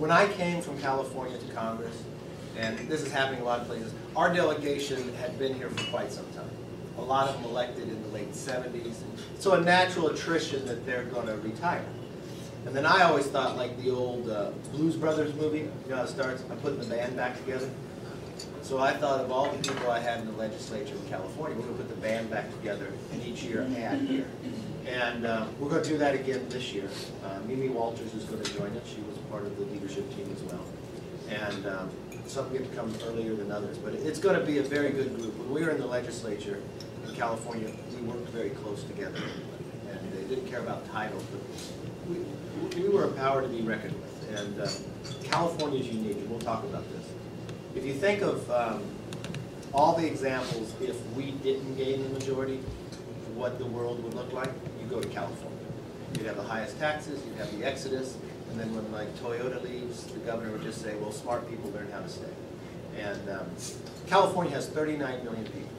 when I came from California to Congress, and this is happening a lot of places, our delegation had been here for quite some time. A lot of them elected in the late 70s. So a natural attrition that they're going to retire. And then I always thought like the old uh, Blues Brothers movie, you know it starts, I'm putting the band back together. So I thought of all the people I had in the legislature in California, we're going to put the band back together and each year add here. And uh, we're going to do that again this year. Uh, Mimi Walters is going to join us. She was part of the leadership team as well. And um, some get to come earlier than others, but it's going to be a very good group. When we were in the legislature in California, we worked very close together. And they didn't care about titles, but we, we were power to be reckoned with. And uh, California is unique, and we'll talk about this. If you think of um, all the examples, if we didn't gain the majority, what the world would look like, go to California. You'd have the highest taxes, you'd have the exodus, and then when like Toyota leaves, the governor would just say, well, smart people learn how to stay. And um, California has 39 million people,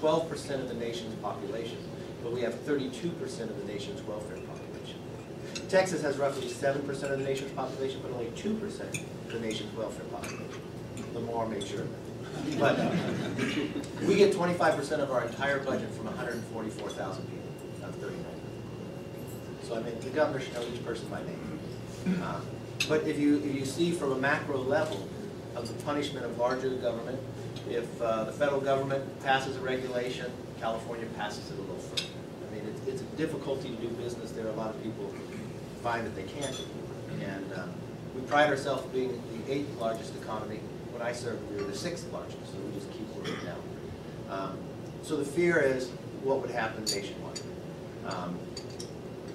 12% of the nation's population, but we have 32% of the nation's welfare population. Texas has roughly 7% of the nation's population, but only 2% of the nation's welfare population. Lamar made sure. But uh, we get 25% of our entire budget from 144,000 people, not 39. So I mean, the governor should know each person by name. Uh, But if you, if you see from a macro level of the punishment of larger government, if uh, the federal government passes a regulation, California passes it a little further. I mean, it's, it's a difficulty to do business there. A lot of people find that they can't. And uh, we pride ourselves being the eighth largest economy. When I served, we were the sixth largest, so we just keep working down. Um, so the fear is what would happen nationwide. Um,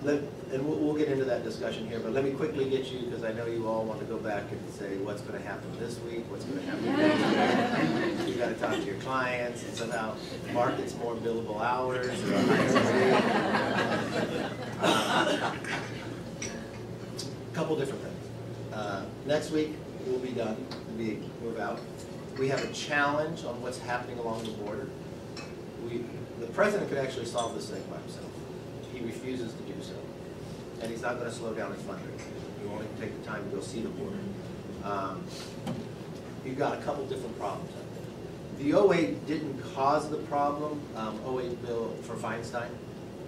let, and we'll, we'll get into that discussion here, but let me quickly get you, because I know you all want to go back and say what's going to happen this week, what's going to happen next week. You've got to talk to your clients, and somehow markets more billable hours. A. Couple different things. Uh, next week, we'll be done, we'll be, move out. We have a challenge on what's happening along the border. We, the president could actually solve this thing by himself. Refuses to do so. And he's not gonna slow down his fundraising. He won't even take the time to go see the border. Um, You've got a couple different problems out there. The 08 didn't cause the problem, um, 08 bill for Feinstein,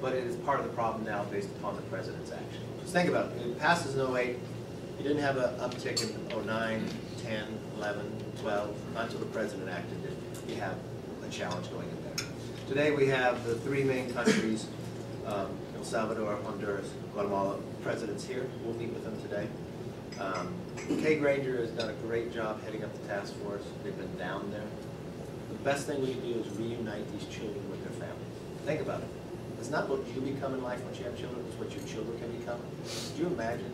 but it is part of the problem now based upon the president's action. Just think about it, it passes in 08, you didn't have an uptick in 09, 10, 11, 12, not until the president acted you have a challenge going in there. Today we have the three main countries, um, El Salvador, Honduras, Guatemala, presidents here, we'll meet with them today. Um, Kay Granger has done a great job heading up the task force, they've been down there. The best thing we can do is reunite these children with their families. Think about it. It's not what you become in life once you have children, it's what your children can become. Could you imagine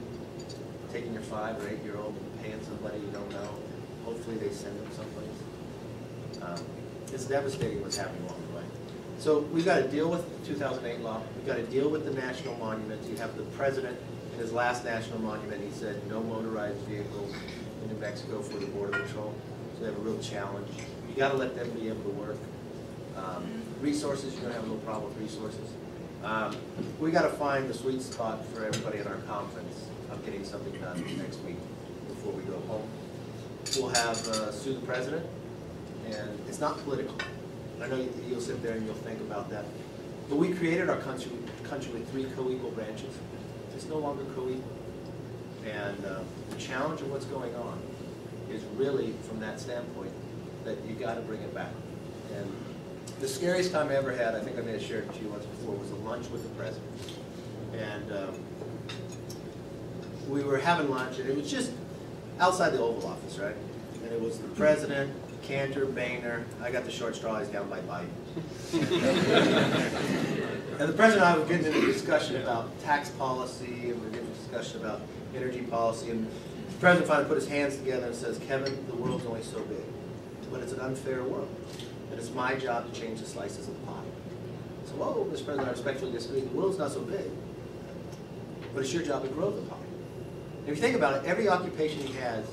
taking your five or eight-year-old and paying somebody you don't know? Hopefully they send them someplace. Um, It's devastating what's happening the way. So we've got to deal with the 2008 law, we've got to deal with the national monuments. You have the president in his last national monument, he said, no motorized vehicles in New Mexico for the border patrol. So they have a real challenge. You got to let them be able to work. Um, Resources, you're gonna have a little problem with resources. Um, We gotta find the sweet spot for everybody at our conference of getting something done next week before we go home. We'll have uh, Sue the President, and it's not political. I know you- you'll sit there and you'll think about that. But we created our country, country with three co-equal branches. It's no longer co-equal. And uh, the challenge of what's going on is really, from that standpoint, that you gotta bring it back. And the scariest time I ever had, I think I may have shared it to you once before, was a lunch with the president. And um, we were having lunch, and it was just outside the Oval Office, right? And it was the president, Cantor, Boehner, I got the short straw, he's down by Biden. And the president and I were getting into a discussion about tax policy, and we were getting into a discussion about energy policy, and the president finally put his hands together and says, Kevin, the world's only so big, but it's an unfair world, and it's my job to change the slices of the pie. So, whoa, Mr. President, I respectfully disagree, the world's not so big, but it's your job to grow the pie. And if you think about it, every occupation he has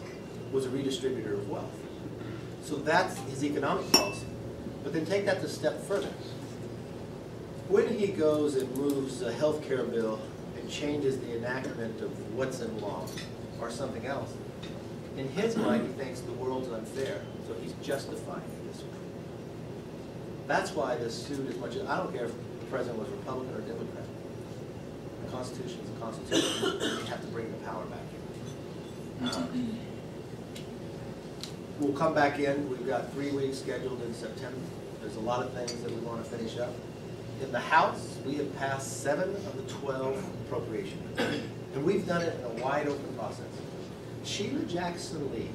was a redistributor of wealth. So that's his economic policy. But then take that a step further. When he goes and moves a health care bill and changes the enactment of what's in law or something else, In his mind, he thinks the world's unfair, so he's justifying it this way. That's why this suit, as much as, I don't care if the president was Republican or Democrat. The Constitution is the Constitution, you have to bring the power back in. We'll come back in, we've got three weeks scheduled in September. There's a lot of things that we want to finish up. In the House, we have passed seven of the 12 appropriation. And we've done it in a wide open process. Sheila Jackson Lee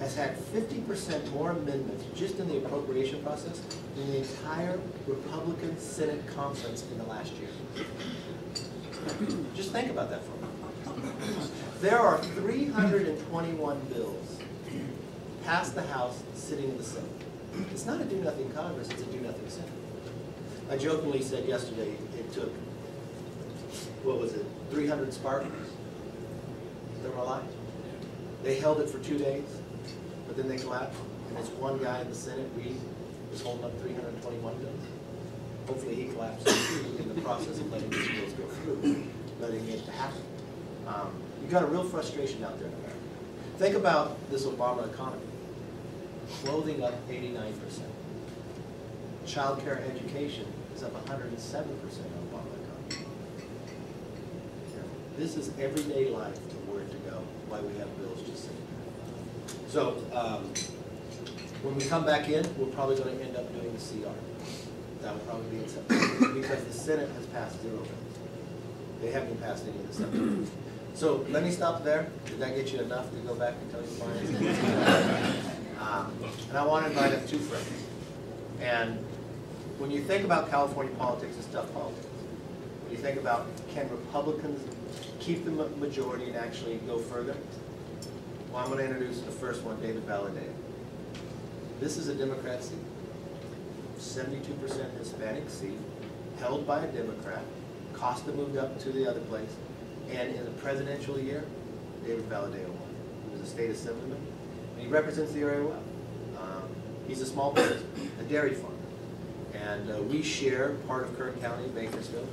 has had 50% more amendments just in the appropriation process than the entire Republican Senate conference in the last year. Just think about that for a moment. There are 321 bills passed the House, sitting in the Senate. It's not a do-nothing Congress, it's a do-nothing Senate. I jokingly said yesterday, it took, what was it, 300 Spartans? They're alive. They held it for two days, but then they collapsed, and it's one guy in the Senate, Reid, is holding up 321 bills. Hopefully he collapses in the process of letting these bills go through, letting it happen. Um, You've got a real frustration out there in America. Think about this Obama economy. Clothing up 89%. Childcare education is up 107% on Obama. This is everyday life to where to go, why we have bills just sitting there. So, um, when we come back in, we're probably gonna end up doing the CR. That will probably be September, because the Senate has passed zero bills. They haven't passed any of the Senate. So, let me stop there. Did that get you enough to go back and tell your clients? And I want to invite up two friends. And when you think about California politics, it's tough politics. When you think about can Republicans keep the majority and actually go further? Well, I'm going to introduce the first one, David Valadao. This is a Democrat seat. Seventy-two percent Hispanic seat, held by a Democrat. Costa moved up to the other place. And in the presidential year, David Valadao won. He was a state assemblyman, and he represents the area well. He's a small business, a dairy farmer. And uh, we share part of Kern County, Bakersfield.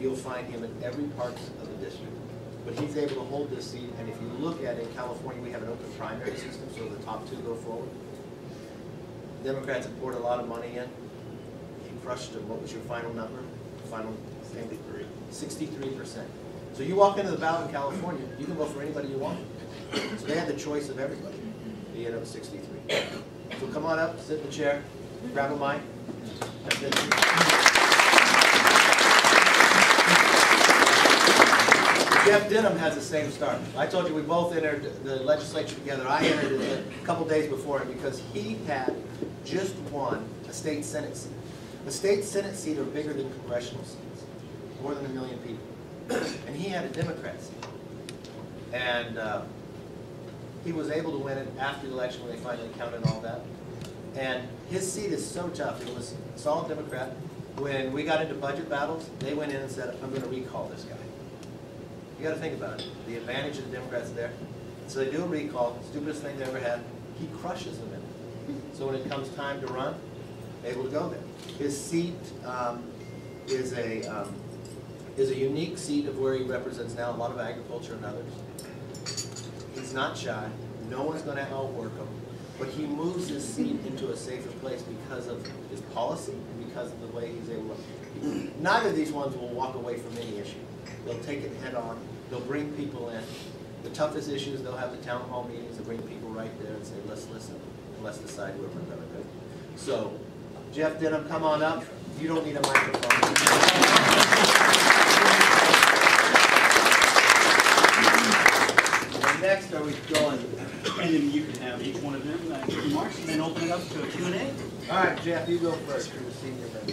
You'll find him in every part of the district. But he's able to hold this seat, and if you look at it, California, we have an open primary system, so the top two go forward. Democrats have poured a lot of money in. He crushed them. What was your final number? Final 63. 63%. So you walk into the ballot in California, you can vote for anybody you want. So they had the choice of everybody. The ended up 63 come on up, sit in the chair, grab a mic. Jeff Denham has the same start. I told you we both entered the legislature together. I entered it a couple days before him because he had just won a state senate seat. The state senate seat are bigger than congressional seats, more than a million people. And he had a Democrat seat. And uh, he was able to win it after the election when they finally counted all that. And his seat is so tough. It was a solid Democrat. When we got into budget battles, they went in and said, I'm going to recall this guy. You got to think about it. The advantage of the Democrats there. So they do a recall, stupidest thing they ever had. He crushes them in it. So when it comes time to run, able to go there. His seat um, is a um, is a unique seat of where he represents now a lot of agriculture and others. He's not shy. No one's going to outwork him. But he moves his seat into a safer place because of his policy and because of the way he's able to. Neither of these ones will walk away from any issue. They'll take it head on. They'll bring people in. The toughest issues, they'll have the town hall meetings and bring people right there and say, let's listen and let's decide where we're going to go. So, Jeff Denham, come on up. You don't need a microphone. And next, are we going? And then you can have each one of them uh, give remarks and then open it up to a Q&A. All right, Jeff, you go first. You're the senior member.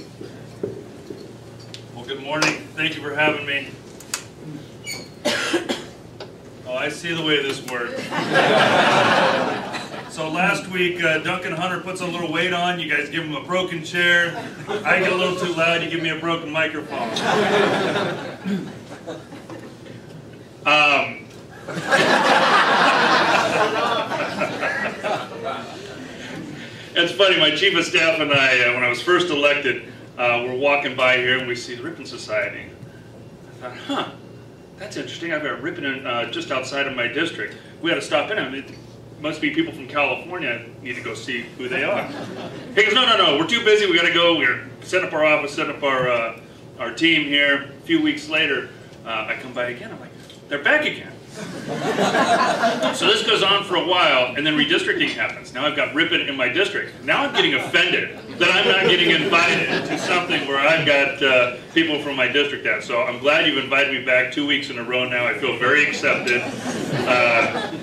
Well, good morning. Thank you for having me. Oh, I see the way this works. So last week, uh, Duncan Hunter puts a little weight on. You guys give him a broken chair. I get a little too loud. You give me a broken microphone. Um, It's funny, my chief of staff and I, uh, when I was first elected, uh, were walking by here and we see the Ripon Society. I thought, huh, that's interesting. I've got in, uh, just outside of my district. We had to stop in. I mean, it must be people from California. I need to go see who they are. He goes, no, no, no. We're too busy. We got to go. We're setting up our office, setting up our uh, our team here. A few weeks later, uh, I come by again. I'm like, they're back again. So this goes on for a while, and then redistricting happens. Now I've got Ripon in my district. Now I'm getting offended that I'm not getting invited to something where I've got uh, people from my district at. So I'm glad you've invited me back two weeks in a row now. I feel very accepted. Uh,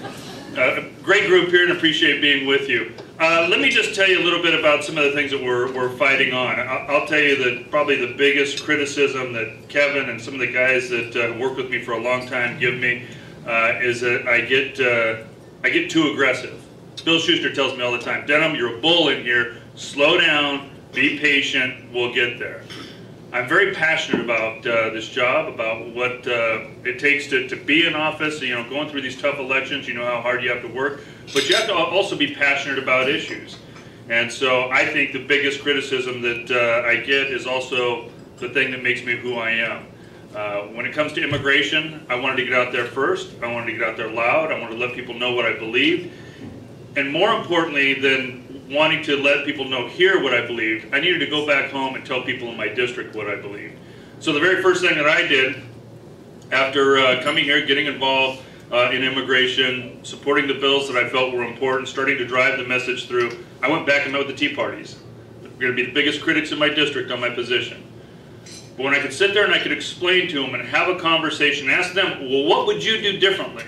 a great group here and appreciate being with you. Uh, let me just tell you a little bit about some of the things that we're, we're fighting on. I'll, I'll tell you that probably the biggest criticism that Kevin and some of the guys that uh, work with me for a long time give me uh, is that I get uh, I get too aggressive. Bill Shuster tells me all the time, Denham, you're a bull in here. Slow down, be patient, we'll get there. I'm very passionate about uh, this job, about what uh, it takes to, to be in office. You know, going through these tough elections, you know how hard you have to work, but you have to also be passionate about issues. And so I think the biggest criticism that uh, I get is also the thing that makes me who I am. Uh, when it comes to immigration, I wanted to get out there first. I wanted to get out there loud. I wanted to let people know what I believed. And more importantly than wanting to let people know here what I believed, I needed to go back home and tell people in my district what I believed. So the very first thing that I did after uh, coming here, getting involved uh, in immigration, supporting the bills that I felt were important, starting to drive the message through, I went back and met with the Tea Parties. We're going to be the biggest critics in my district on my position. But when I could sit there and I could explain to them and have a conversation, ask them, well, what would you do differently?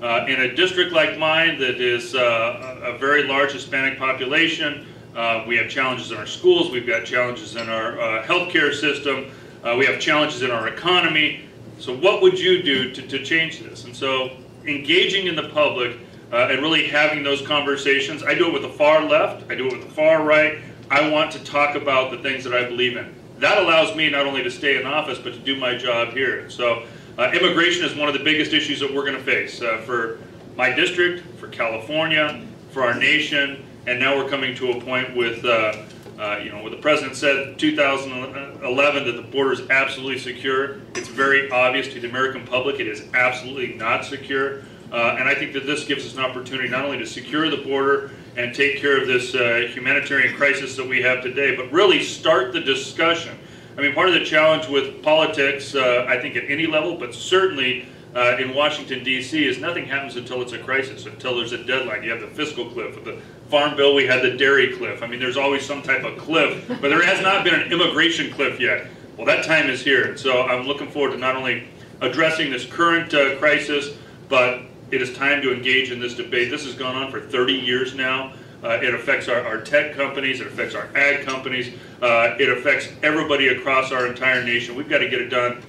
Uh, in a district like mine that is uh, a very large Hispanic population, uh, we have challenges in our schools, we've got challenges in our uh, healthcare system, uh, we have challenges in our economy. So what would you do to, to change this? And so engaging in the public uh, and really having those conversations, I do it with the far left, I do it with the far right. I want to talk about the things that I believe in. That allows me not only to stay in office, but to do my job here. So uh, immigration is one of the biggest issues that we're going to face uh, for my district, for California, for our nation, and now we're coming to a point with, uh, uh you know, what the president said 2011 that the border is absolutely secure. It's very obvious to the American public it is absolutely not secure. Uh, and I think that this gives us an opportunity not only to secure the border and take care of this uh, humanitarian crisis that we have today, but really start the discussion I mean, part of the challenge with politics, uh, I think at any level, but certainly uh, in Washington, D.C., is nothing happens until it's a crisis, until there's a deadline. You have the fiscal cliff. With the Farm Bill, we had the dairy cliff. I mean, there's always some type of cliff, but there has not been an immigration cliff yet. Well, that time is here. So I'm looking forward to not only addressing this current uh, crisis, but it is time to engage in this debate. This has gone on for 30 years now. Uh, it affects our, our, tech companies, it affects our ag companies, uh, it affects everybody across our entire nation. We've got to get it done,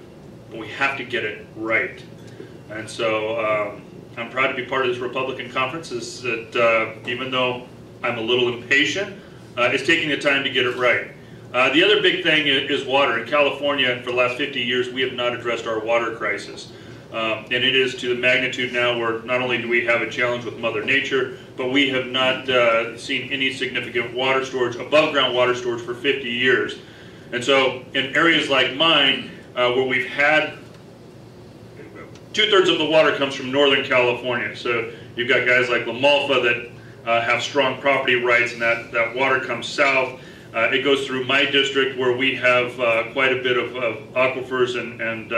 but we have to get it right. And so um, I'm proud to be part of this Republican conference is that uh, even though I'm a little impatient, uh, it's taking the time to get it right. Uh, the other big thing is water. In California, for the last 50 years, we have not addressed our water crisis. Um, and it is to the magnitude now where not only do we have a challenge with Mother Nature, but we have not uh, seen any significant water storage, above ground water storage for 50 years. And so in areas like mine, uh, where we've had two thirds of the water comes from Northern California. So you've got guys like La Malfa that uh, have strong property rights and that, that water comes south. Uh, it goes through my district where we have uh, quite a bit of, of aquifers and, and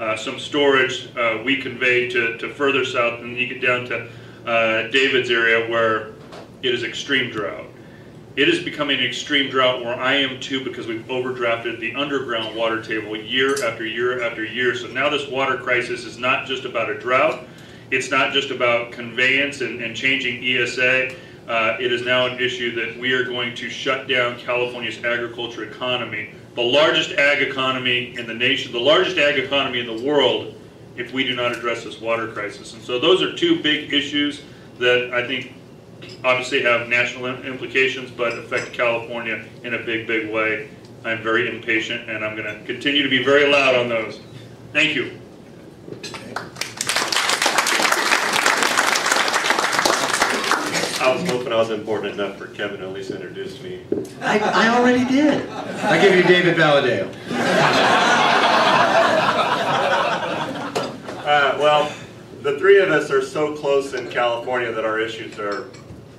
uh, some storage uh, we convey to, to further south, and you get down to uh, David's area where it is extreme drought. It is becoming an extreme drought where I am too because we've overdrafted the underground water table year after year after year. So now this water crisis is not just about a drought, it's not just about conveyance and, and changing ESA. Uh, it is now an issue that we are going to shut down California's agriculture economy the largest ag economy in the nation, the largest ag economy in the world, if we do not address this water crisis. And so those are two big issues that I think obviously have national implications, but affect California in a big, big way. I'm very impatient, and I'm going to continue to be very loud on those. Thank you. I was hoping I was important enough for Kevin to at least introduce me. I, I already did. I give you David Valadao. Well, the three of us are so close in California that our issues are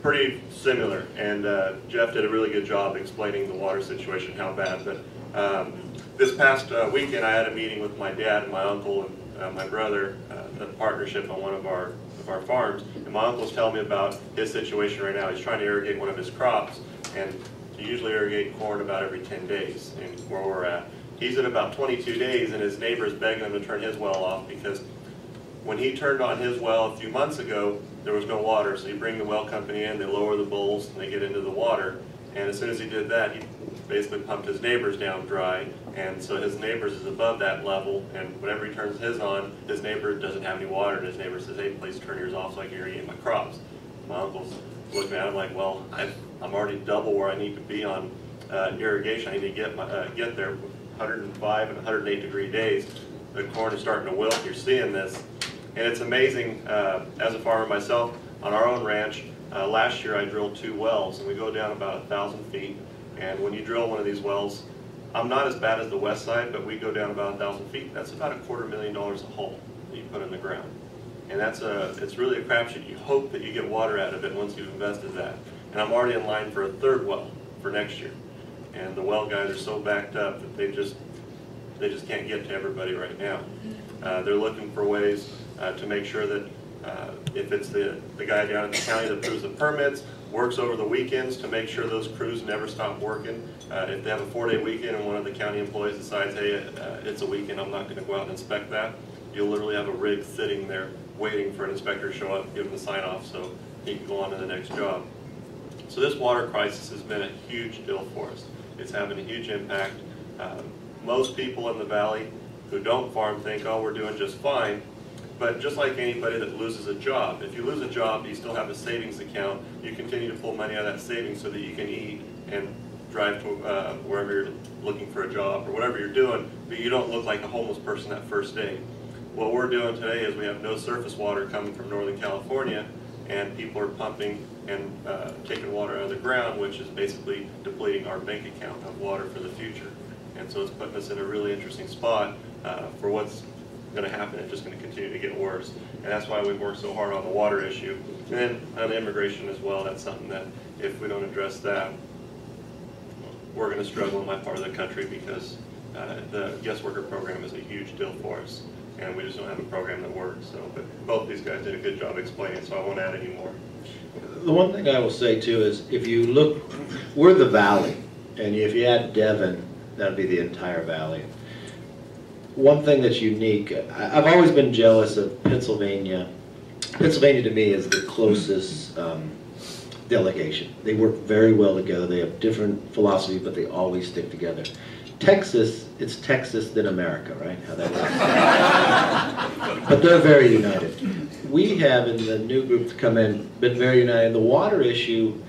pretty similar. And uh, Jeff did a really good job explaining the water situation, how bad. But um, this past uh, weekend, I had a meeting with my dad and my uncle and uh, my brother, uh, the partnership on one of our of our farms. And my uncle's telling me about his situation right now. He's trying to irrigate one of his crops, and you usually irrigate corn about every 10 days. And where we're at, he's at about 22 days, and his neighbor's begging him to turn his well off because when he turned on his well a few months ago, there was no water, so you bring the well company in, they lower the bowls, and they get into the water. And as soon as he did that, he basically pumped his neighbors down dry, and so his neighbors is above that level, and whenever he turns his on, his neighbor doesn't have any water, and his neighbor says, hey, please turn yours off so I can irrigate my crops. My uncle's looking at him like, well, I've, I'm already double where I need to be on uh, irrigation. I need to get my, uh, get there 105 and 108 degree days. The corn is starting to wilt, you're seeing this. And it's amazing, uh, as a farmer myself, on our own ranch, uh, last year I drilled two wells, and we go down about a thousand feet. And when you drill one of these wells, I'm not as bad as the west side, but we go down about a thousand feet. That's about a quarter million dollars a hole that you put in the ground. And that's a, it's really a crapshoot. You hope that you get water out of it once you've invested that. And I'm already in line for a third well for next year. And the well guys are so backed up that they just, they just can't get to everybody right now. Uh, they're looking for ways uh, to make sure that uh, if it's the, the guy down in the county that approves the permits, works over the weekends to make sure those crews never stop working. Uh, if they have a four-day weekend and one of the county employees decides, hey, uh, it's a weekend, I'm not gonna go out and inspect that, you'll literally have a rig sitting there waiting for an inspector to show up, give him the sign off so he can go on to the next job. So this water crisis has been a huge deal for us. It's having a huge impact. Um, most people in the valley who don't farm think, oh, we're doing just fine. But just like anybody that loses a job, if you lose a job, you still have a savings account. You continue to pull money out of that savings so that you can eat and drive to uh, wherever you're looking for a job or whatever you're doing, but you don't look like a homeless person that first day. What we're doing today is we have no surface water coming from Northern California, and people are pumping and uh, taking water out of the ground, which is basically depleting our bank account of water for the future. And so it's putting us in a really interesting spot uh, for what's going to happen. It's just going to continue to get worse. And that's why we've worked so hard on the water issue. And then on immigration as well, that's something that if we don't address that, we're going to struggle in my part of the country because uh, the guest worker program is a huge deal for us. And we just don't have a program that works. So, but both these guys did a good job explaining, so I won't add any more. The one thing I will say too is, if you look, we're the valley, and if you add Devin, that'd be the entire valley. One thing that's unique, I- I've always been jealous of Pennsylvania. Pennsylvania to me is the closest um, delegation. They work very well together, they have different philosophy, but they always stick together. Texas, it's Texas then America, right? How that works. But they're very united. We have, in the new group to come in, been very united. The water issue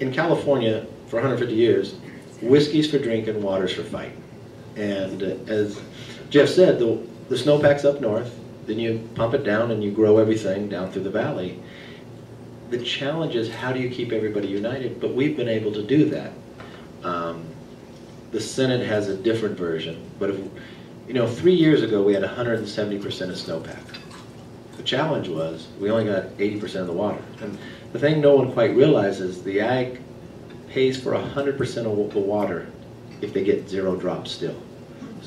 in California for 150 years, whiskey's for drinking, water's for fighting. And uh, as Jeff said, the, the snowpack's up north, then you pump it down and you grow everything down through the valley. The challenge is how do you keep everybody united? But we've been able to do that. Um, the Senate has a different version, but if, you know, three years ago we had 170% of snowpack. The challenge was we only got 80% of the water. And the thing no one quite realizes, the ag pays for 100% of the water if they get zero drops still.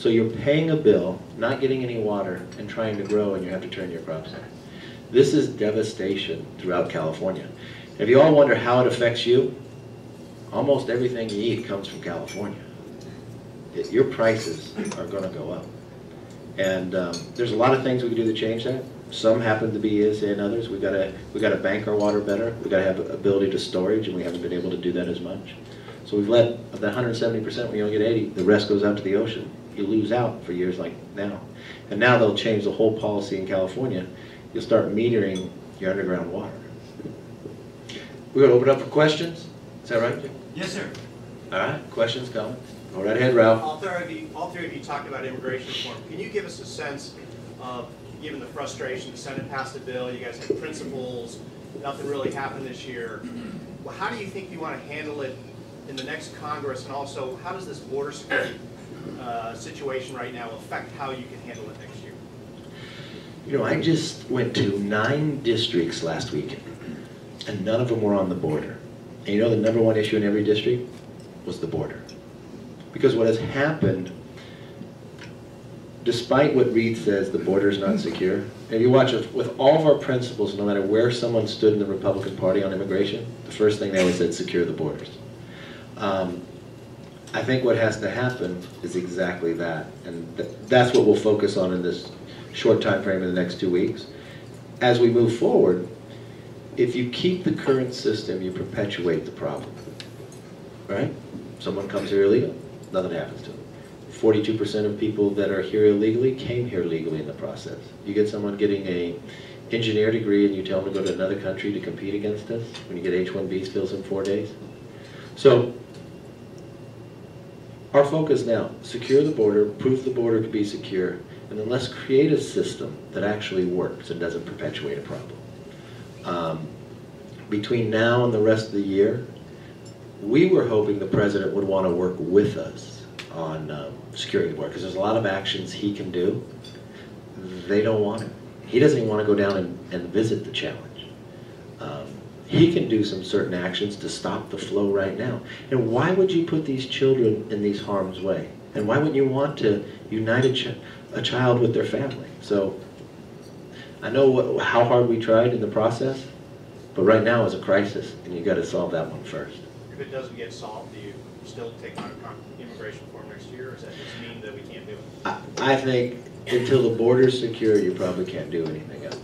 So you're paying a bill, not getting any water, and trying to grow, and you have to turn your crops in. This is devastation throughout California. If you all wonder how it affects you, almost everything you eat comes from California. Your prices are going to go up. And um, there's a lot of things we can do to change that. Some happen to be is and others. We've gotta we gotta bank our water better. We've gotta have ability to storage, and we haven't been able to do that as much. So we've let of the 170 percent. We only get 80. The rest goes out to the ocean. You lose out for years like now. And now they'll change the whole policy in California. You'll start metering your underground water. We're gonna open up for questions. Is that right? Yes, sir. All right. Questions, comments. Go right ahead, Ralph. All three of you, all three of you talked about immigration reform. Can you give us a sense of, given the frustration, the Senate passed a bill, you guys had principles, nothing really happened this year. Well, how do you think you want to handle it in the next Congress? And also, how does this border security uh, situation right now affect how you can handle it next year? You know, I just went to nine districts last week, and none of them were on the border. And you know the number one issue in every district was the border. Because what has happened, despite what Reid says, the border is not secure. If you watch it, with all of our principles, no matter where someone stood in the Republican Party on immigration, the first thing they always said, secure the borders. Um, I think what has to happen is exactly that, and th- that's what we'll focus on in this short time frame in the next two weeks. As we move forward, if you keep the current system, you perpetuate the problem, right? Someone comes here illegal, nothing happens to them. Forty-two percent of people that are here illegally came here legally in the process. You get someone getting a engineer degree and you tell them to go to another country to compete against us, when you get H-1Bs fills in four days? So, our focus now, secure the border, prove the border can be secure, and then let's create a system that actually works and doesn't perpetuate a problem. Um, Between now and the rest of the year, we were hoping the president would want to work with us on um, securing the border, because there's a lot of actions he can do. They don't want it. He doesn't even want to go down and, and visit the challenge. He can do some certain actions to stop the flow right now. And why would you put these children in these harm's way? And why wouldn't you want to unite a, ch- a child with their family? So I know what, how hard we tried in the process, but right now is a crisis, and you got to solve that one first. If it doesn't get solved, do you still take on immigration reform next year, or does that just mean that we can't do it? I, I think until the border's secure, you probably can't do anything else.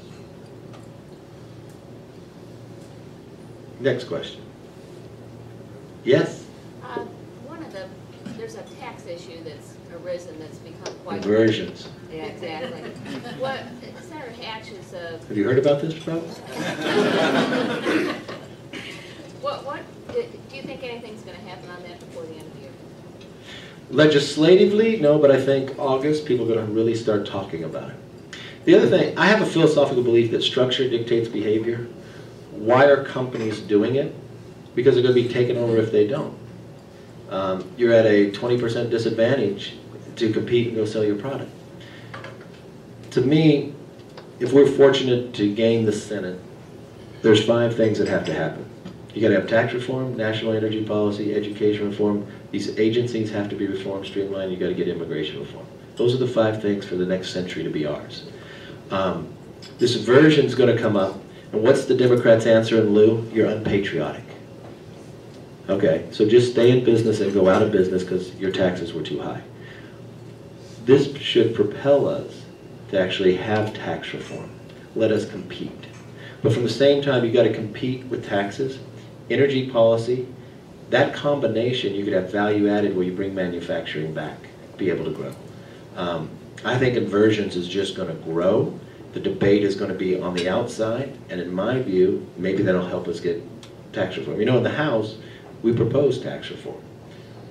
Next question. Yes? Uh, One of the, there's a tax issue that's arisen that's become quite. Conversions. Yeah, exactly. What, Senator Hatch is, uh, Have you heard about this problem? what, what, do you think anything's gonna happen on that before the end of the year? Legislatively, no, but I think August, people are going to really start talking about it. The other thing, I have a philosophical belief that structure dictates behavior. Why are companies doing it? Because they're going to be taken over if they don't. Um, you're at a 20% disadvantage to compete and go sell your product. To me, if we're fortunate to gain the Senate, there's five things that have to happen. You gotta have tax reform, national energy policy, education reform. These agencies have to be reformed, streamlined, you gotta get immigration reform. Those are the five things for the next century to be ours. Um, This version's gonna come up, what's the Democrats' answer in lieu? You're unpatriotic. Okay, so just stay in business and go out of business because your taxes were too high. This should propel us to actually have tax reform. Let us compete. But from the same time, you got to compete with taxes, energy policy. That combination, you could have value added where you bring manufacturing back, be able to grow. Um, I think inversions is just going to grow. The debate is going to be on the outside, and in my view, maybe that'll help us get tax reform. You know, in the House, we propose tax reform.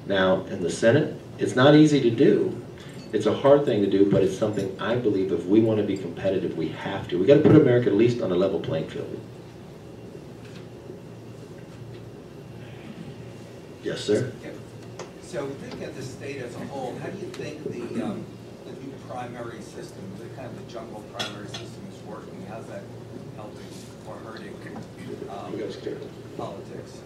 Now, in the Senate, it's not easy to do. It's a hard thing to do, but it's something I believe if we want to be competitive, we have to. We've got to put America at least on a level playing field. Yes, sir. So looking at the state as a whole, how do you think the, um, primary system, the kind of the jungle primary system is working? How's that helping or hurting, um, You guys politics?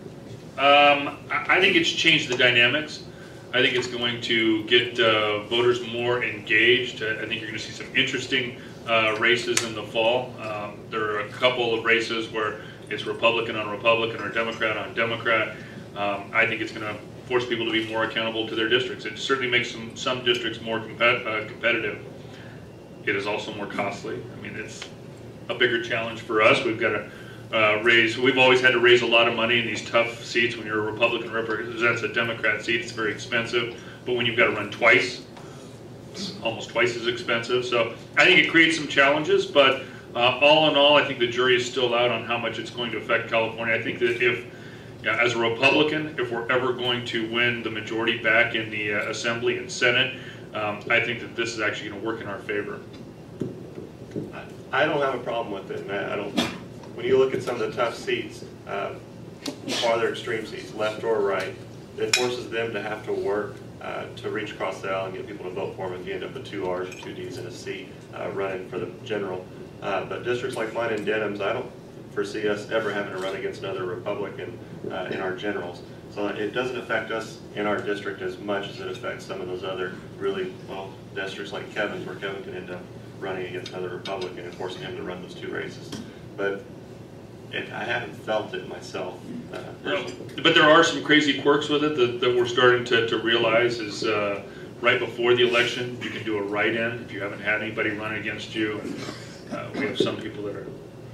Um, I, I think it's changed the dynamics. I think it's going to get uh, voters more engaged. I I think you're going to see some interesting uh, races in the fall. Um, there are a couple of races where it's Republican on Republican or Democrat on Democrat. Um, I think it's going to force people to be more accountable to their districts. It certainly makes some, some districts more compet- uh, competitive. It is also more costly. I mean, it's a bigger challenge for us. We've got to uh, raise, we've always had to raise a lot of money in these tough seats. When you're a Republican represents a Democrat seat, it's very expensive. But when you've got to run twice, it's almost twice as expensive. So I think it creates some challenges, but uh, all in all, I think the jury is still out on how much it's going to affect California. I think that if, yeah, as a Republican, if we're ever going to win the majority back in the uh, Assembly and Senate, um, I think that this is actually going to work in our favor. I don't have a problem with it, Matt. I don't, when you look at some of the tough seats, uh, farther extreme seats, left or right, it forces them to have to work uh, to reach across the aisle and get people to vote for them. if you end up with two Rs or two Ds in a seat uh, running for the general. Uh, But districts like mine in Denham's, I don't foresee us ever having to run against another Republican uh, in our generals. So it doesn't affect us in our district as much as it affects some of those other really, well, districts like Kevin's, where Kevin can end up running against another Republican and forcing him to run those two races. But it, I haven't felt it myself uh, No. But there are some crazy quirks with it that, that we're starting to, to realize is, uh, right before the election, you can do a write-in if you haven't had anybody run against you. Uh, we have some people that are,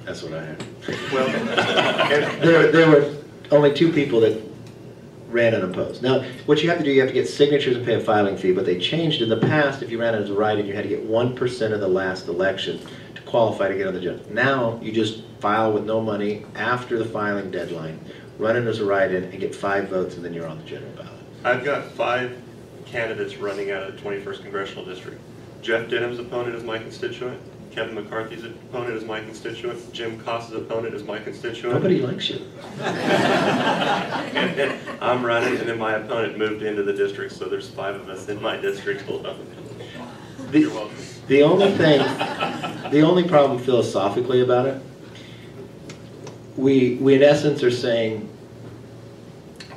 That's what I had. Well, There, there were only two people that ran unopposed. Now, what you have to do, you have to get signatures and pay a filing fee, but they changed in the past, if you ran as a write-in, you had to get one percent of the last election to qualify to get on the general. Now, you just file with no money after the filing deadline, run it as a write-in, and get five votes, and then you're on the general ballot. I've got five candidates running out of the 21st Congressional District. Jeff Denham's opponent is my constituent. Kevin McCarthy's opponent is my constituent. Jim Costa's opponent is my constituent. Nobody likes you. And then I'm running, and then my opponent moved into the district, so there's five of us in my district alone. The- You're welcome. The only thing, the only problem philosophically about it, we, we in essence are saying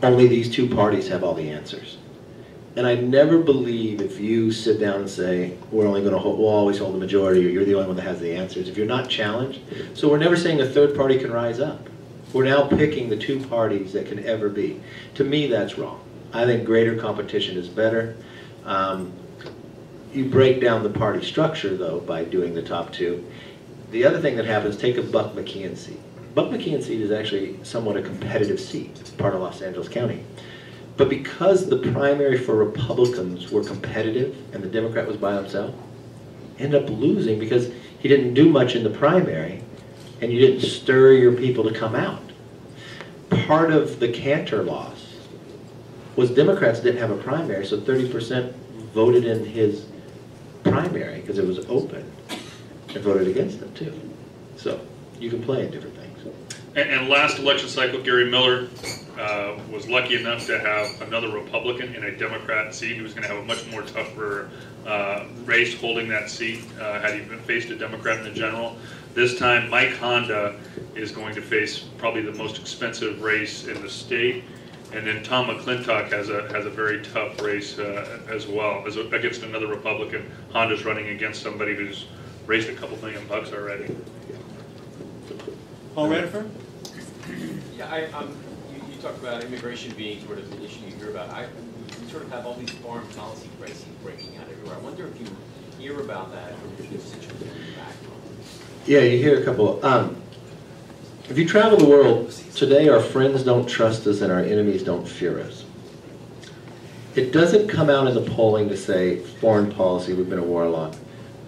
only these two parties have all the answers. And I never believe if you sit down and say, we're only gonna, hold- we'll always hold the majority, or you're the only one that has the answers, if you're not challenged. So we're never saying a third party can rise up. We're now picking the two parties that can ever be. To me, that's wrong. I think greater competition is better. Um, you break down the party structure, though, by doing the top two. The other thing that happens, take a Buck McKeon seat. Buck McKeon seat is actually somewhat a competitive seat, it's part of Los Angeles County. But because the primary for Republicans were competitive and the Democrat was by himself, ended up losing because he didn't do much in the primary and you didn't stir your people to come out. Part of the Cantor loss was Democrats didn't have a primary, so 30% voted in his primary because it was open and voted against them too. So you can play in different. And, and last election cycle, Gary Miller, uh, was lucky enough to have another Republican in a Democrat seat. He was gonna have a much more tougher, uh, race holding that seat, uh, had he been faced a Democrat in the general. This time, Mike Honda is going to face probably the most expensive race in the state. And then Tom McClintock has a, has a very tough race, uh, as well, as, against another Republican. Honda's running against somebody who's raised a couple million bucks already. Paul Redifer? Yeah, I, um, you, you talked about immigration being sort of an issue you hear about. I, we sort of have all these foreign policy crises breaking out everywhere. I wonder if you hear about that from your constituents back home. Yeah, you hear a couple. Um, if you travel the world, today our friends don't trust us and our enemies don't fear us. It doesn't come out in the polling to say foreign policy, we've been at war a lot.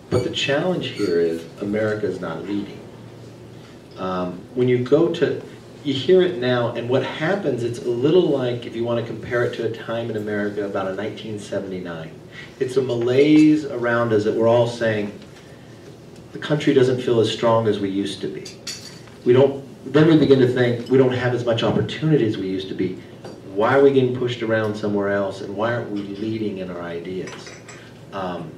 But the challenge here is America is not leading. Um, when you go to, you hear it now, and what happens, it's a little like, if you want to compare it to a time in America about a 1979. It's a malaise around us that we're all saying, the country doesn't feel as strong as we used to be. We don't, then we begin to think, we don't have as much opportunity as we used to be. Why are we getting pushed around somewhere else, and why aren't we leading in our ideas? Um,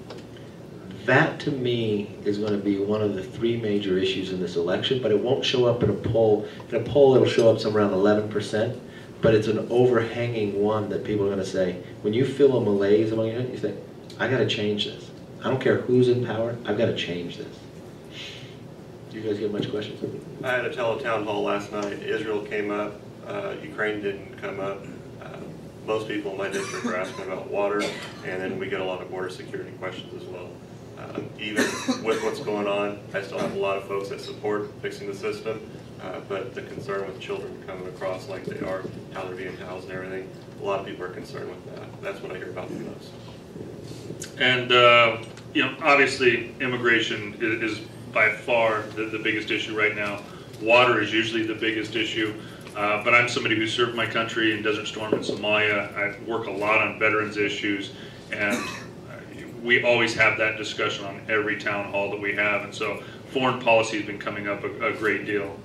that, to me, is going to be one of the three major issues in this election, but it won't show up in a poll. In a poll, it'll show up somewhere around 11%, but it's an overhanging one that people are going to say, when you feel a malaise among you, you say, I got to change this. I don't care who's in power, I've got to change this. Do you guys get much questions? I had a teletown hall last night. Israel came up, uh, Ukraine didn't come up. Uh, Most people in my district are asking about water, and then we get a lot of border security questions as well. Um, Even with what's going on, I still have a lot of folks that support fixing the system, uh, but the concern with children coming across like they are, how they're being housed and everything, a lot of people are concerned with that. That's what I hear about the most. And, uh, you know, obviously, immigration i- is by far the, the biggest issue right now. Water is usually the biggest issue, uh, but I'm somebody who served my country in Desert Storm in Somalia. I work a lot on veterans issues, and we always have that discussion on every town hall that we have, and so foreign policy has been coming up a, a great deal.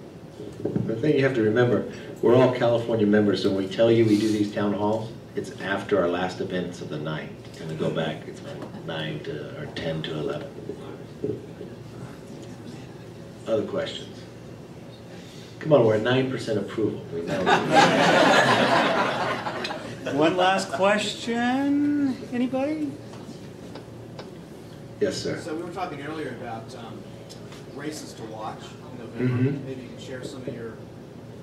The thing you have to remember, we're all California members, so when we tell you we do these town halls, It's after our last events of the night, and we go back, it's like nine to, or 10 to 11. Other questions? Come on, we're at 9% approval. We know- One last question, anybody? Yes, sir. So we were talking earlier about um, races to watch in November. Mhm. Maybe you can share some of your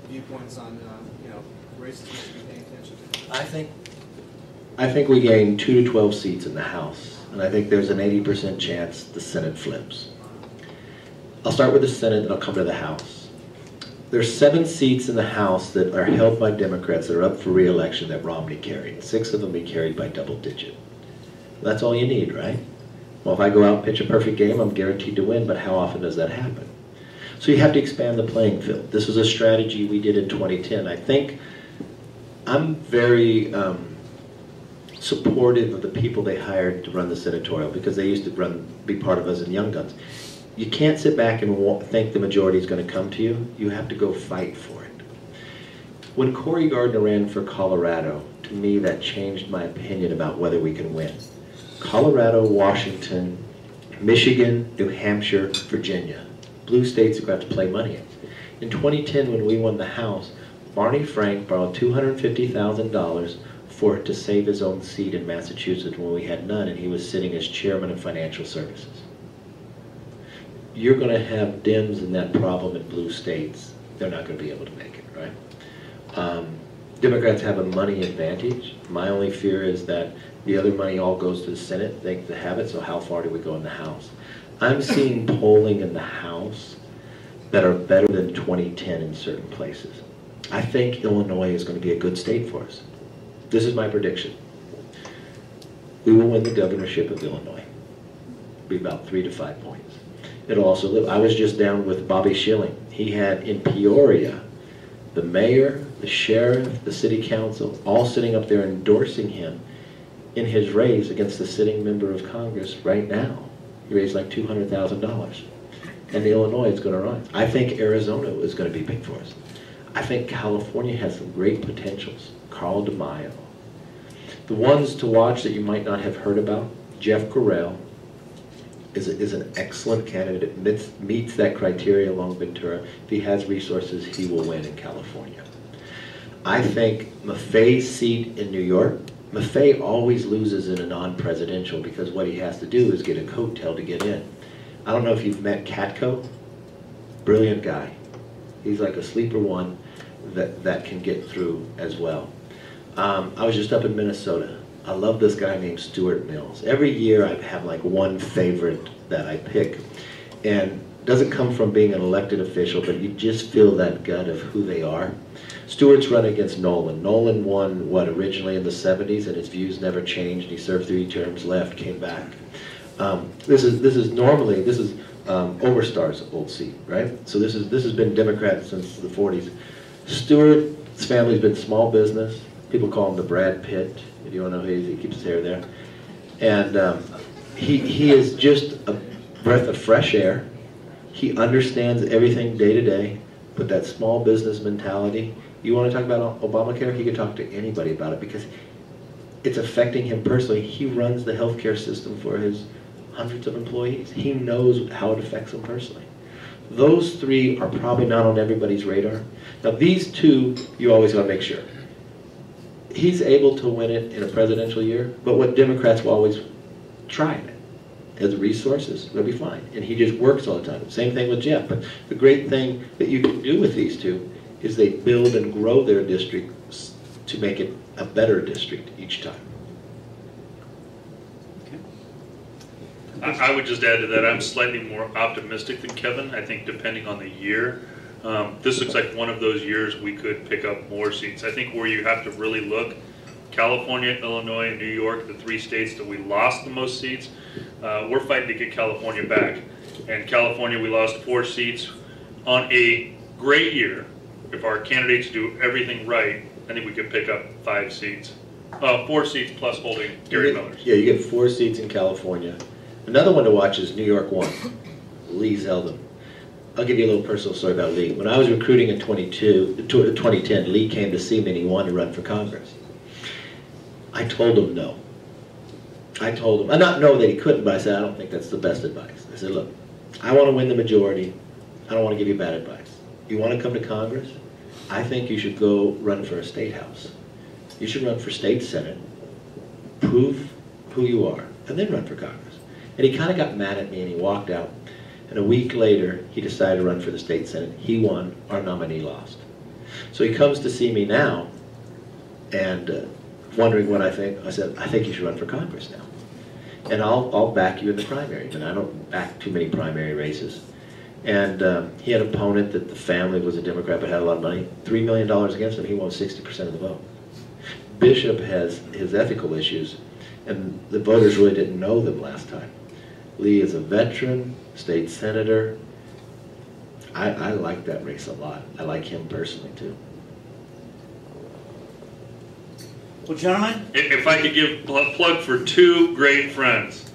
viewpoints on, uh, you know, races we should be paying attention to. I think, I think we gain two to 12 seats in the House, and I think there's an 80% chance the Senate flips. I'll start with the Senate, and I'll come to the House. There's seven seats in the House that are held by Democrats that are up for reelection that Romney carried. Six of them be carried by double digit. That's all you need, right? Well, if I go out and pitch a perfect game, I'm guaranteed to win, but how often does that happen? So you have to expand the playing field. This was a strategy we did in 2010. I think I'm very um, supportive of the people they hired to run the senatorial because they used to run, be part of us in Young Guns. You can't sit back and think the majority is going to come to you. You have to go fight for it. When Cory Gardner ran for Colorado, to me that changed my opinion about whether we can win. Colorado, Washington, Michigan, New Hampshire, Virginia. Blue states have got to play money in. In 2010, when we won the House, Barney Frank borrowed $250,000 for it to save his own seat in Massachusetts when we had none, and he was sitting as chairman of financial services. You're going to have Dems in that problem in blue states. They're not going to be able to make it, right? Um, Democrats have a money advantage. My only fear is that the other money all goes to the Senate. They have it, so how far do we go in the House? I'm seeing polling in the House that are better than 2010 in certain places. I think Illinois is going to be a good state for us. This is my prediction. We will win the governorship of Illinois. Be about three to five points. It'll also live. I was just down with Bobby Schilling. He had in Peoria the mayor, the sheriff, the city council, all sitting up there endorsing him in his race against the sitting member of Congress right now. He raised like $200,000. And Illinois is going to run. I think Arizona is going to be big for us. I think California has some great potentials. Carl DeMaio. The ones to watch that you might not have heard about, Jeff Gorell is, is an excellent candidate, meets, meets that criteria along Ventura. If he has resources, he will win in California. I think Maffei's seat in New York, Maffei always loses in a non-presidential because what he has to do is get a coattail to get in. I don't know if you've met Katko, brilliant guy. He's like a sleeper one that, that can get through as well. Um, I was just up in Minnesota. I love this guy named Stewart Mills. Every year I have like one favorite that I pick. And doesn't come from being an elected official, but you just feel that gut of who they are. Stewart's run against Nolan. Nolan won, what, originally in the 70s, and his views never changed. He served three terms, left, came back. Um, this is this is normally this is um, Oberstar's old seat, right? So this is this has been Democrat since the 40s. Stewart's family's been small business. People call him the Brad Pitt. If you want to know who he is, he keeps his hair there. And um, he he is just a breath of fresh air. He understands everything day to day, but that small business mentality. You want to talk about Obamacare? He could talk to anybody about it because it's affecting him personally. He runs the healthcare system for his hundreds of employees. He knows how it affects him personally. Those three are probably not on everybody's radar. Now these two, you always got to make sure. He's able to win it in a presidential year, but what Democrats will always try it. Has resources, they'll be fine. And he just works all the time. Same thing with Jeff. But the great thing that you can do with these two is they build and grow their districts to make it a better district each time. I, I would just add to that, I'm slightly more optimistic than Kevin. I think depending on the year, um, this looks like one of those years we could pick up more seats. I think where you have to really look, California, Illinois, and New York, the three states that we lost the most seats, uh, we're fighting to get California back. And California, we lost four seats on a great year. If our candidates do everything right, I think we could pick up five seats. Uh, four seats plus holding Gary You get- Miller's. Yeah, you get four seats in California. Another one to watch is New York One, Lee Zeldin. I'll give you a little personal story about Lee. When I was recruiting in 22, tw- 2010, Lee came to see me and he wanted to run for Congress. I told him no. I told him, not know that he couldn't, but I said, I don't think that's the best advice. I said, look, I want to win the majority. I don't want to give you bad advice. You want to come to Congress? I think you should go run for a state house. You should run for state senate, prove who you are, and then run for Congress. And he kind of got mad at me and he walked out. And a week later, he decided to run for the state senate. He won, our nominee lost. So he comes to see me now and uh, wondering what I think. I said, I think you should run for Congress now. And I'll, I'll back you in the primary, but I don't back too many primary races. And um, he had an opponent that the family was a Democrat but had a lot of money, $3 million against him, he won 60% of the vote. Bishop has his ethical issues, and the voters really didn't know them last time. Lee is a veteran, state senator. I, I like that race a lot. I like him personally, too. Well, gentlemen, If if I could give a plug for two great friends,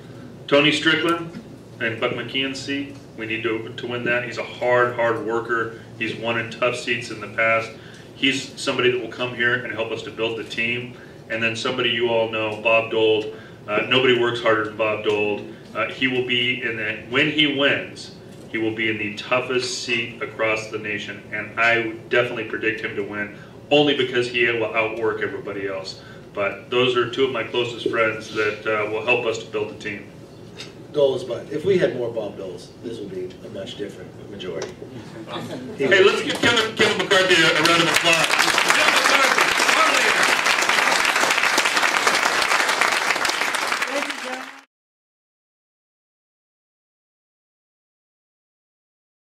Tony Strickland and Buck McKeon seat. We need to, to win that. He's a hard, hard worker. He's won in tough seats in the past. He's somebody that will come here and help us to build the team. And then somebody you all know, Bob Dold. Uh, nobody works harder than Bob Dold. Uh, he will be in the, when he wins, he will be in the toughest seat across the nation. And I definitely predict him to win, only because he will outwork everybody else. But those are two of my closest friends that uh, will help us to build the team. Dolds, but if we had more Bob Dolds, this would be a much different majority. Hey, let's give Kevin, Kevin McCarthy a a round of applause.